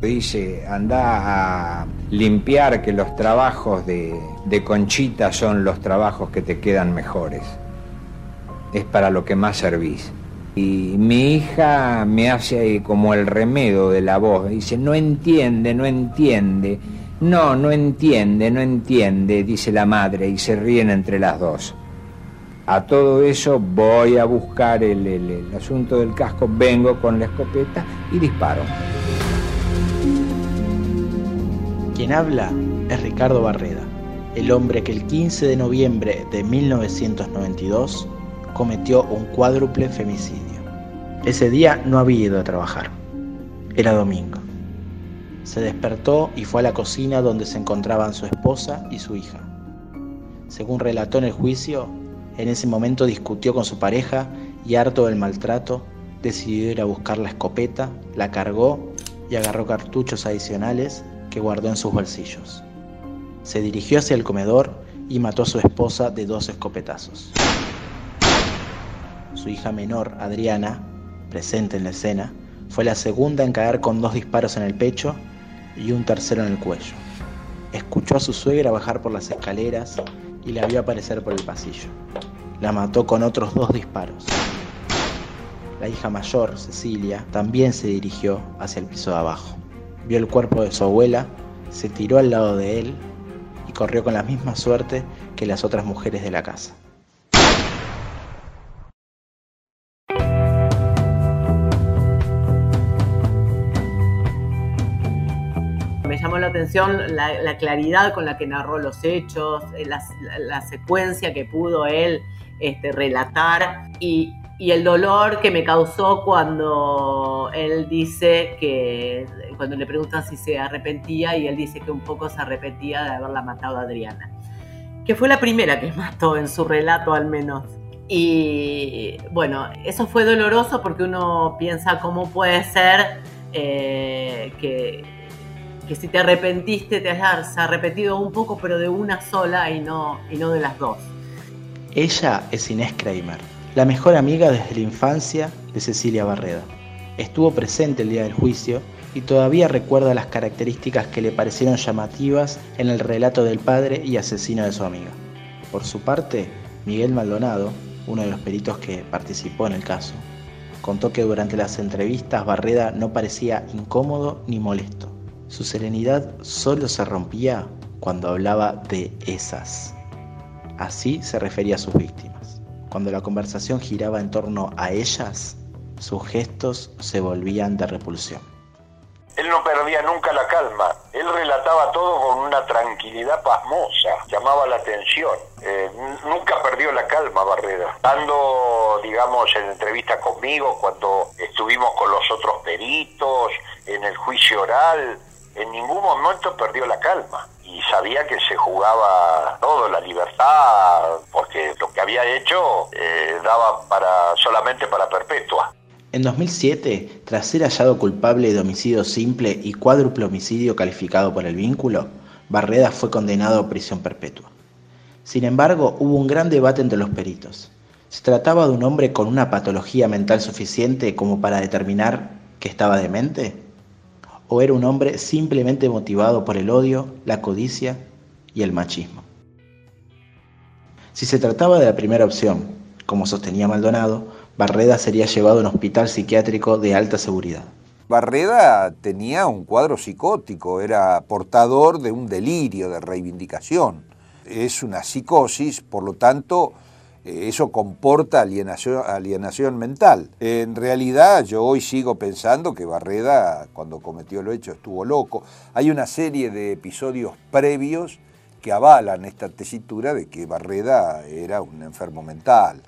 Dice, anda a limpiar que los trabajos de, de Conchita son los trabajos que te quedan mejores. Es para lo que más servís. Y mi hija me hace como el remedo de la voz. Dice, no entiende, no entiende. No, no entiende, no entiende, dice la madre, y se ríen entre las dos. A todo eso voy a buscar el, el, el asunto del casco, vengo con la escopeta y disparo. Quien habla es Ricardo Barreda, el hombre que el 15 de noviembre de 1992 cometió un cuádruple femicidio. Ese día no había ido a trabajar. Era domingo. Se despertó y fue a la cocina donde se encontraban su esposa y su hija. Según relató en el juicio, en ese momento discutió con su pareja y harto del maltrato, decidió ir a buscar la escopeta, la cargó y agarró cartuchos adicionales que guardó en sus bolsillos. Se dirigió hacia el comedor y mató a su esposa de dos escopetazos. Su hija menor, Adriana, presente en la escena, fue la segunda en caer con dos disparos en el pecho y un tercero en el cuello. Escuchó a su suegra bajar por las escaleras y la vio aparecer por el pasillo. La mató con otros dos disparos. La hija mayor, Cecilia, también se dirigió hacia el piso de abajo. Vio el cuerpo de su abuela, se tiró al lado de él y corrió con la misma suerte que las otras mujeres de la casa. Me llamó la atención la, la claridad con la que narró los hechos, eh, la secuencia que pudo él este, relatar y, y el dolor que me causó cuando él dice que, cuando le preguntan si se arrepentía y él dice que un poco se arrepentía de haberla matado a Adriana, que fue la primera que mató en su relato al menos. Y bueno, eso fue doloroso porque uno piensa cómo puede ser eh, que, que si te arrepentiste te hayas arrepentido un poco, pero de una sola y no, y no de las dos. Ella es Inés Kramer, la mejor amiga desde la infancia de Cecilia Barreda. Estuvo presente el día del juicio y todavía recuerda las características que le parecieron llamativas en el relato del padre y asesino de su amiga. Por su parte, Miguel Maldonado, uno de los peritos que participó en el caso, contó que durante las entrevistas Barreda no parecía incómodo ni molesto. Su serenidad solo se rompía cuando hablaba de esas. Así se refería a sus víctimas. Cuando la conversación giraba en torno a ellas, sus gestos se volvían de repulsión. Él no perdía nunca la calma. Él relataba todo con una tranquilidad pasmosa. Llamaba la atención. Eh, nunca perdió la calma, Barreda. Dando, digamos, en entrevista conmigo, cuando estuvimos con los otros peritos, en el juicio oral, en ningún momento perdió la calma. Y sabía que se jugaba todo, la libertad, porque lo que había hecho eh, daba para solamente para perpetua. En 2007, tras ser hallado culpable de homicidio simple y cuádruple homicidio calificado por el vínculo, Barreda fue condenado a prisión perpetua. Sin embargo, hubo un gran debate entre los peritos. ¿Se trataba de un hombre con una patología mental suficiente como para determinar que estaba demente? ¿O era un hombre simplemente motivado por el odio, la codicia y el machismo? Si se trataba de la primera opción, como sostenía Maldonado, Barreda sería llevado a un hospital psiquiátrico de alta seguridad. Barreda tenía un cuadro psicótico, era portador de un delirio de reivindicación. Es una psicosis, por lo tanto, eso comporta alienación, mental. En realidad, yo hoy sigo pensando que Barreda, cuando cometió el hecho, estuvo loco. Hay una serie de episodios previos que avalan esta tesitura de que Barreda era un enfermo mental.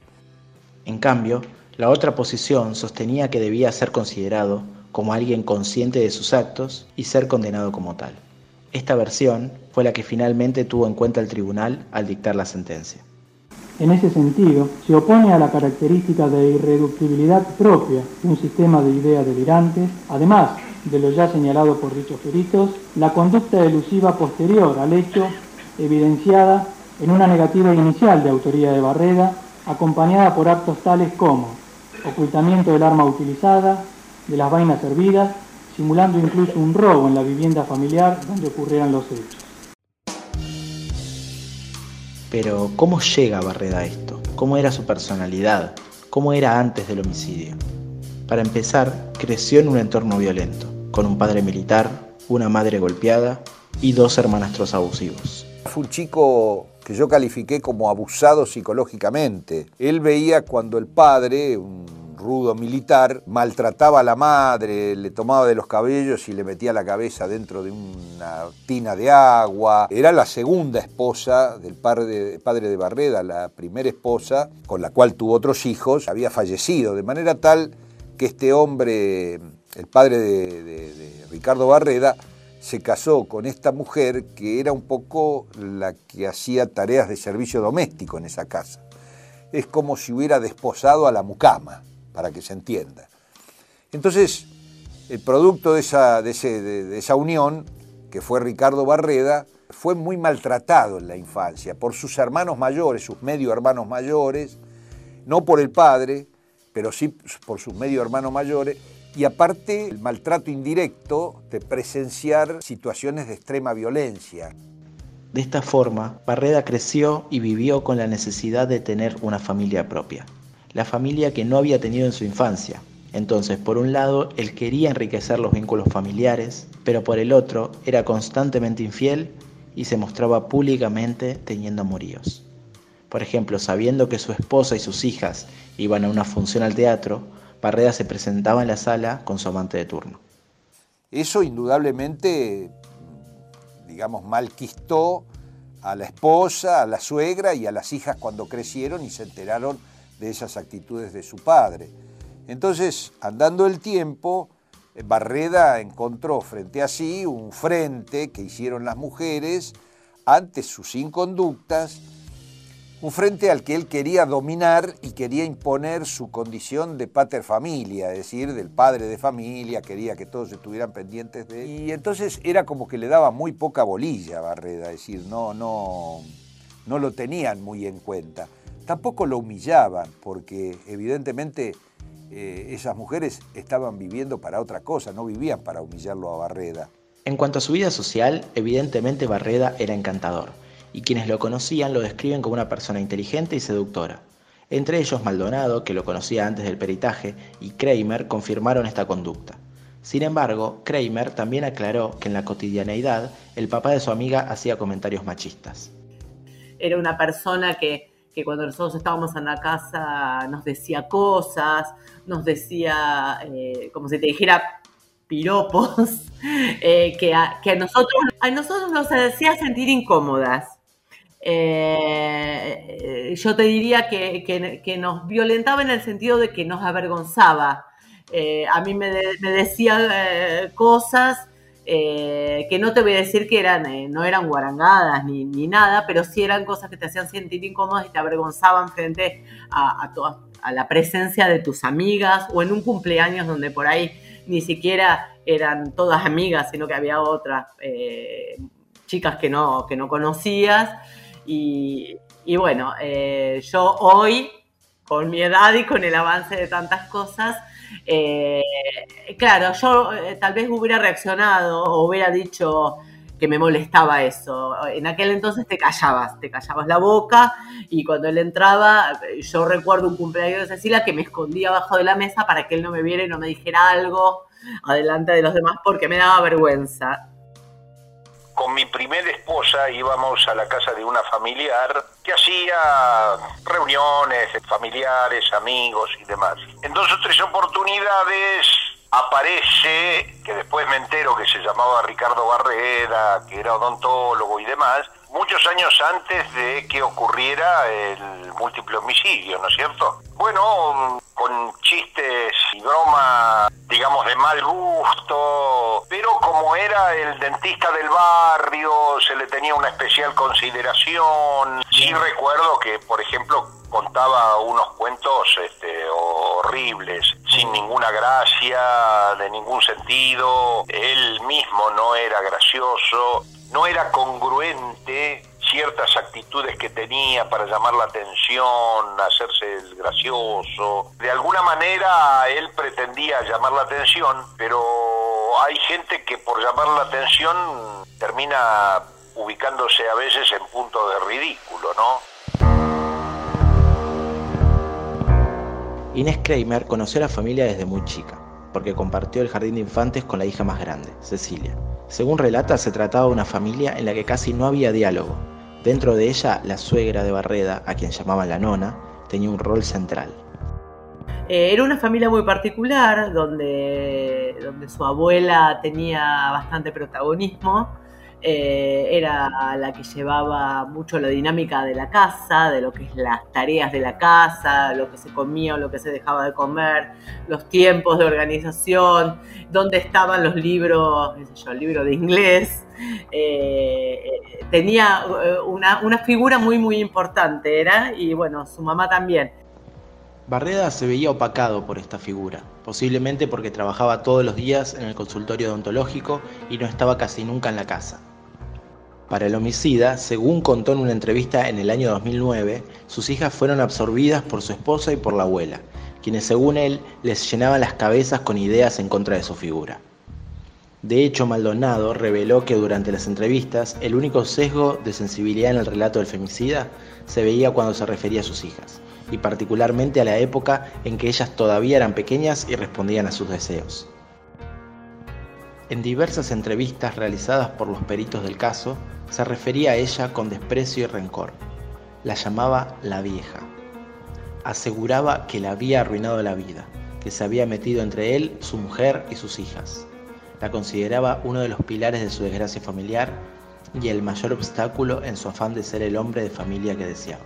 En cambio, la otra posición sostenía que debía ser considerado como alguien consciente de sus actos y ser condenado como tal. Esta versión fue la que finalmente tuvo en cuenta el tribunal al dictar la sentencia. En ese sentido, se opone a la característica de irreductibilidad propia de un sistema de ideas delirantes, además de lo ya señalado por dichos peritos, la conducta elusiva posterior al hecho, evidenciada en una negativa inicial de autoría de Barreda, acompañada por actos tales como ocultamiento del arma utilizada, de las vainas servidas, simulando incluso un robo en la vivienda familiar donde ocurrieran los hechos. Pero, ¿cómo llega Barreda a esto? ¿Cómo era su personalidad? ¿Cómo era antes del homicidio? Para empezar, creció en un entorno violento, con un padre militar, una madre golpeada y dos hermanastros abusivos. Fue un chico que yo califiqué como abusado psicológicamente. Él veía cuando el padre, rudo militar, maltrataba a la madre, le tomaba de los cabellos y le metía la cabeza dentro de una tina de agua. Era la segunda esposa del padre de, Barreda, la primera esposa, con la cual tuvo otros hijos, había fallecido, de manera tal que este hombre, el padre de Ricardo Barreda, se casó con esta mujer que era un poco la que hacía tareas de servicio doméstico en esa casa. Es como si hubiera desposado a la mucama, para que se entienda. Entonces, el producto de esa, unión, que fue Ricardo Barreda, fue muy maltratado en la infancia por sus hermanos mayores, sus medio hermanos mayores, no por el padre, pero sí por sus medio hermanos mayores, y aparte el maltrato indirecto de presenciar situaciones de extrema violencia. De esta forma, Barreda creció y vivió con la necesidad de tener una familia propia, la familia que no había tenido en su infancia. Entonces, por un lado, él quería enriquecer los vínculos familiares, pero por el otro, era constantemente infiel y se mostraba públicamente teniendo amoríos. Por ejemplo, sabiendo que su esposa y sus hijas iban a una función al teatro, Barreda se presentaba en la sala con su amante de turno. Eso indudablemente, digamos, malquistó a la esposa, a la suegra y a las hijas cuando crecieron y se enteraron de esas actitudes de su padre. Entonces, andando el tiempo, Barreda encontró frente a sí un frente que hicieron las mujeres ante sus inconductas un frente al que él quería dominar y quería imponer su condición de pater familia, es decir, del padre de familia, quería que todos estuvieran pendientes de él. Y entonces era como que le daba muy poca bolilla a Barreda, es decir, no, no, no lo tenían muy en cuenta. Tampoco lo humillaban, porque evidentemente eh, esas mujeres estaban viviendo para otra cosa, no vivían para humillarlo a Barreda. En cuanto a su vida social, evidentemente Barreda era encantador y quienes lo conocían lo describen como una persona inteligente y seductora. Entre ellos Maldonado, que lo conocía antes del peritaje, y Kramer confirmaron esta conducta. Sin embargo, Kramer también aclaró que en la cotidianeidad el papá de su amiga hacía comentarios machistas. Era una persona que, cuando nosotros estábamos en la casa nos decía cosas, nos decía, eh, como si te dijera, piropos, eh, que, que a, nosotros, a nosotros nos hacía sentir incómodas. Eh, yo te diría que, nos violentaba en el sentido de que nos avergonzaba. A mí me, decía eh, que no te voy a decir que eran, no eran guarangadas ni, nada, pero sí eran cosas que te hacían sentir incómodas y te avergonzaban frente a, a, a la presencia de tus amigas o en un cumpleaños donde por ahí ni siquiera eran todas amigas, sino que había otras chicas que no, que no conocías. Y, bueno, eh, yo hoy, con mi edad y con el avance de tantas cosas, eh, claro, yo eh, tal vez hubiera reaccionado o hubiera dicho que me molestaba eso. En aquel entonces te callabas, te callabas la boca y cuando él entraba, yo recuerdo un cumpleaños de Cecilia que me escondía abajo de la mesa para que él no me viera y no me dijera algo adelante de los demás porque me daba vergüenza con mi primera esposa íbamos a la casa de una familiar que hacía reuniones familiares, amigos y demás. En dos o tres oportunidades aparece, que después me entero que se llamaba Ricardo Barrera, que era odontólogo y demás, muchos años antes de que ocurriera el múltiple homicidio, ¿no es cierto? Bueno, con chistes y bromas, digamos, de mal gusto, pero como era el dentista del barrio, se le tenía una especial consideración. Sí recuerdo que, por ejemplo, contaba unos cuentos este, horribles, sin ninguna gracia, de ningún sentido. Él mismo no era gracioso, no era congruente ciertas actitudes que tenía para llamar la atención, hacerse el gracioso. De alguna manera él pretendía llamar la atención, pero hay gente que por llamar la atención termina ubicándose a veces en punto de ridículo, ¿no? Inés Kramer conoció a la familia desde muy chica, porque compartió el jardín de infantes con la hija más grande, Cecilia. Según relata, se trataba de una familia en la que casi no había diálogo. Dentro de ella, la suegra de Barreda, a quien llamaban la nona, tenía un rol central. Eh, era una familia muy particular, donde, donde su abuela tenía bastante protagonismo eh, era la que llevaba mucho la dinámica de la casa, de lo que es las tareas de la casa, lo que se comía o lo que se dejaba de comer, los tiempos de organización, dónde estaban los libros, qué sé yo, el libro de inglés. Eh, tenía eh, una, una figura muy, muy importante, era, y bueno, su mamá también. Barreda se veía opacado por esta figura, posiblemente porque trabajaba todos los días en el consultorio odontológico y no estaba casi nunca en la casa. Para el homicida, según contó en una entrevista en el año 2009, sus hijas fueron absorbidas por su esposa y por la abuela, quienes según él les llenaban las cabezas con ideas en contra de su figura. De hecho, Maldonado reveló que durante las entrevistas el único sesgo de sensibilidad en el relato del femicida se veía cuando se refería a sus hijas, y particularmente a la época en que ellas todavía eran pequeñas y respondían a sus deseos. En diversas entrevistas realizadas por los peritos del caso, se refería a ella con desprecio y rencor. La llamaba la vieja. Aseguraba que le había arruinado la vida, que se había metido entre él, su mujer y sus hijas. La consideraba uno de los pilares de su desgracia familiar y el mayor obstáculo en su afán de ser el hombre de familia que deseaba.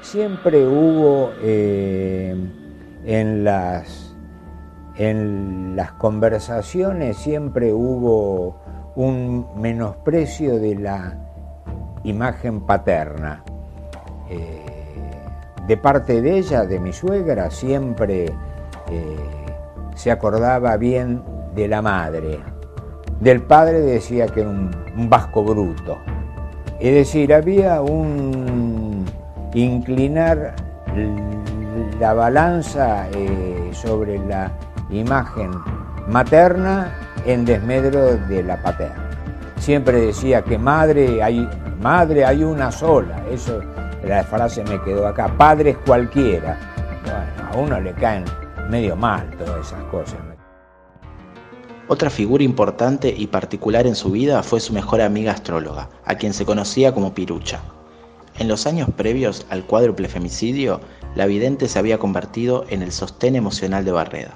Siempre hubo eh, en las en las conversaciones siempre hubo un menosprecio de la imagen paterna. Eh, de parte de ella, de mi suegra, siempre eh, se acordaba bien de la madre. Del padre decía que era un, vasco bruto. Es decir, había un inclinar la balanza eh, sobre la imagen materna en desmedro de la paterna. Siempre decía que madre hay, madre hay una sola, eso la frase me quedó acá, padre es cualquiera. Bueno, a uno le caen medio mal todas esas cosas. Otra figura importante y particular en su vida fue su mejor amiga astróloga, a quien se conocía como Pirucha. En los años previos al cuádruple femicidio, la vidente se había convertido en el sostén emocional de Barreda.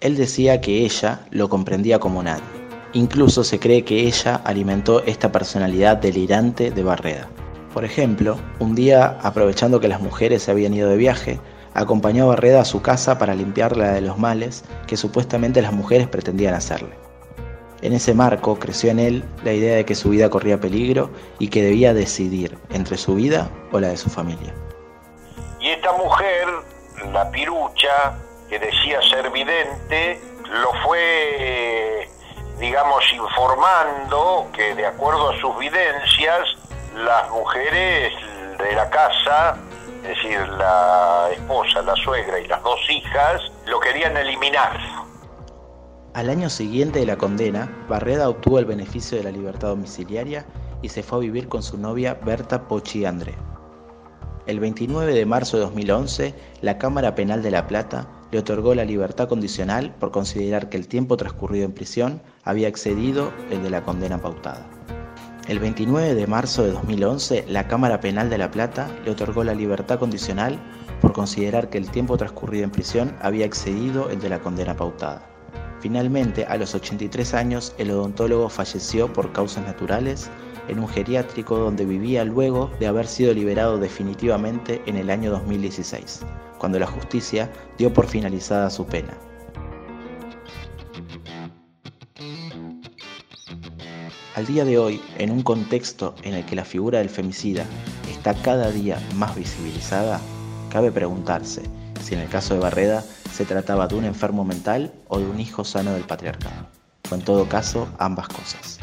Él decía que ella lo comprendía como nadie. Incluso se cree que ella alimentó esta personalidad delirante de Barreda. Por ejemplo, un día, aprovechando que las mujeres se habían ido de viaje, acompañó a Barreda a su casa para limpiarla de los males que supuestamente las mujeres pretendían hacerle. En ese marco creció en él la idea de que su vida corría peligro y que debía decidir entre su vida o la de su familia. Y esta mujer, la pirucha, que decía ser vidente, lo fue, digamos, informando que de acuerdo a sus videncias, las mujeres de la casa, es decir, la esposa, la suegra y las dos hijas, lo querían eliminar. Al año siguiente de la condena, Barreda obtuvo el beneficio de la libertad domiciliaria y se fue a vivir con su novia Berta Pochi André. El 29 de marzo de 2011, la Cámara Penal de La Plata le otorgó la libertad condicional por considerar que el tiempo transcurrido en prisión había excedido el de la condena pautada. El 29 de marzo de 2011, la Cámara Penal de La Plata le otorgó la libertad condicional por considerar que el tiempo transcurrido en prisión había excedido el de la condena pautada. Finalmente, a los 83 años, el odontólogo falleció por causas naturales en un geriátrico donde vivía luego de haber sido liberado definitivamente en el año 2016 cuando la justicia dio por finalizada su pena. Al día de hoy, en un contexto en el que la figura del femicida está cada día más visibilizada, cabe preguntarse si en el caso de Barreda se trataba de un enfermo mental o de un hijo sano del patriarcado, o en todo caso ambas cosas.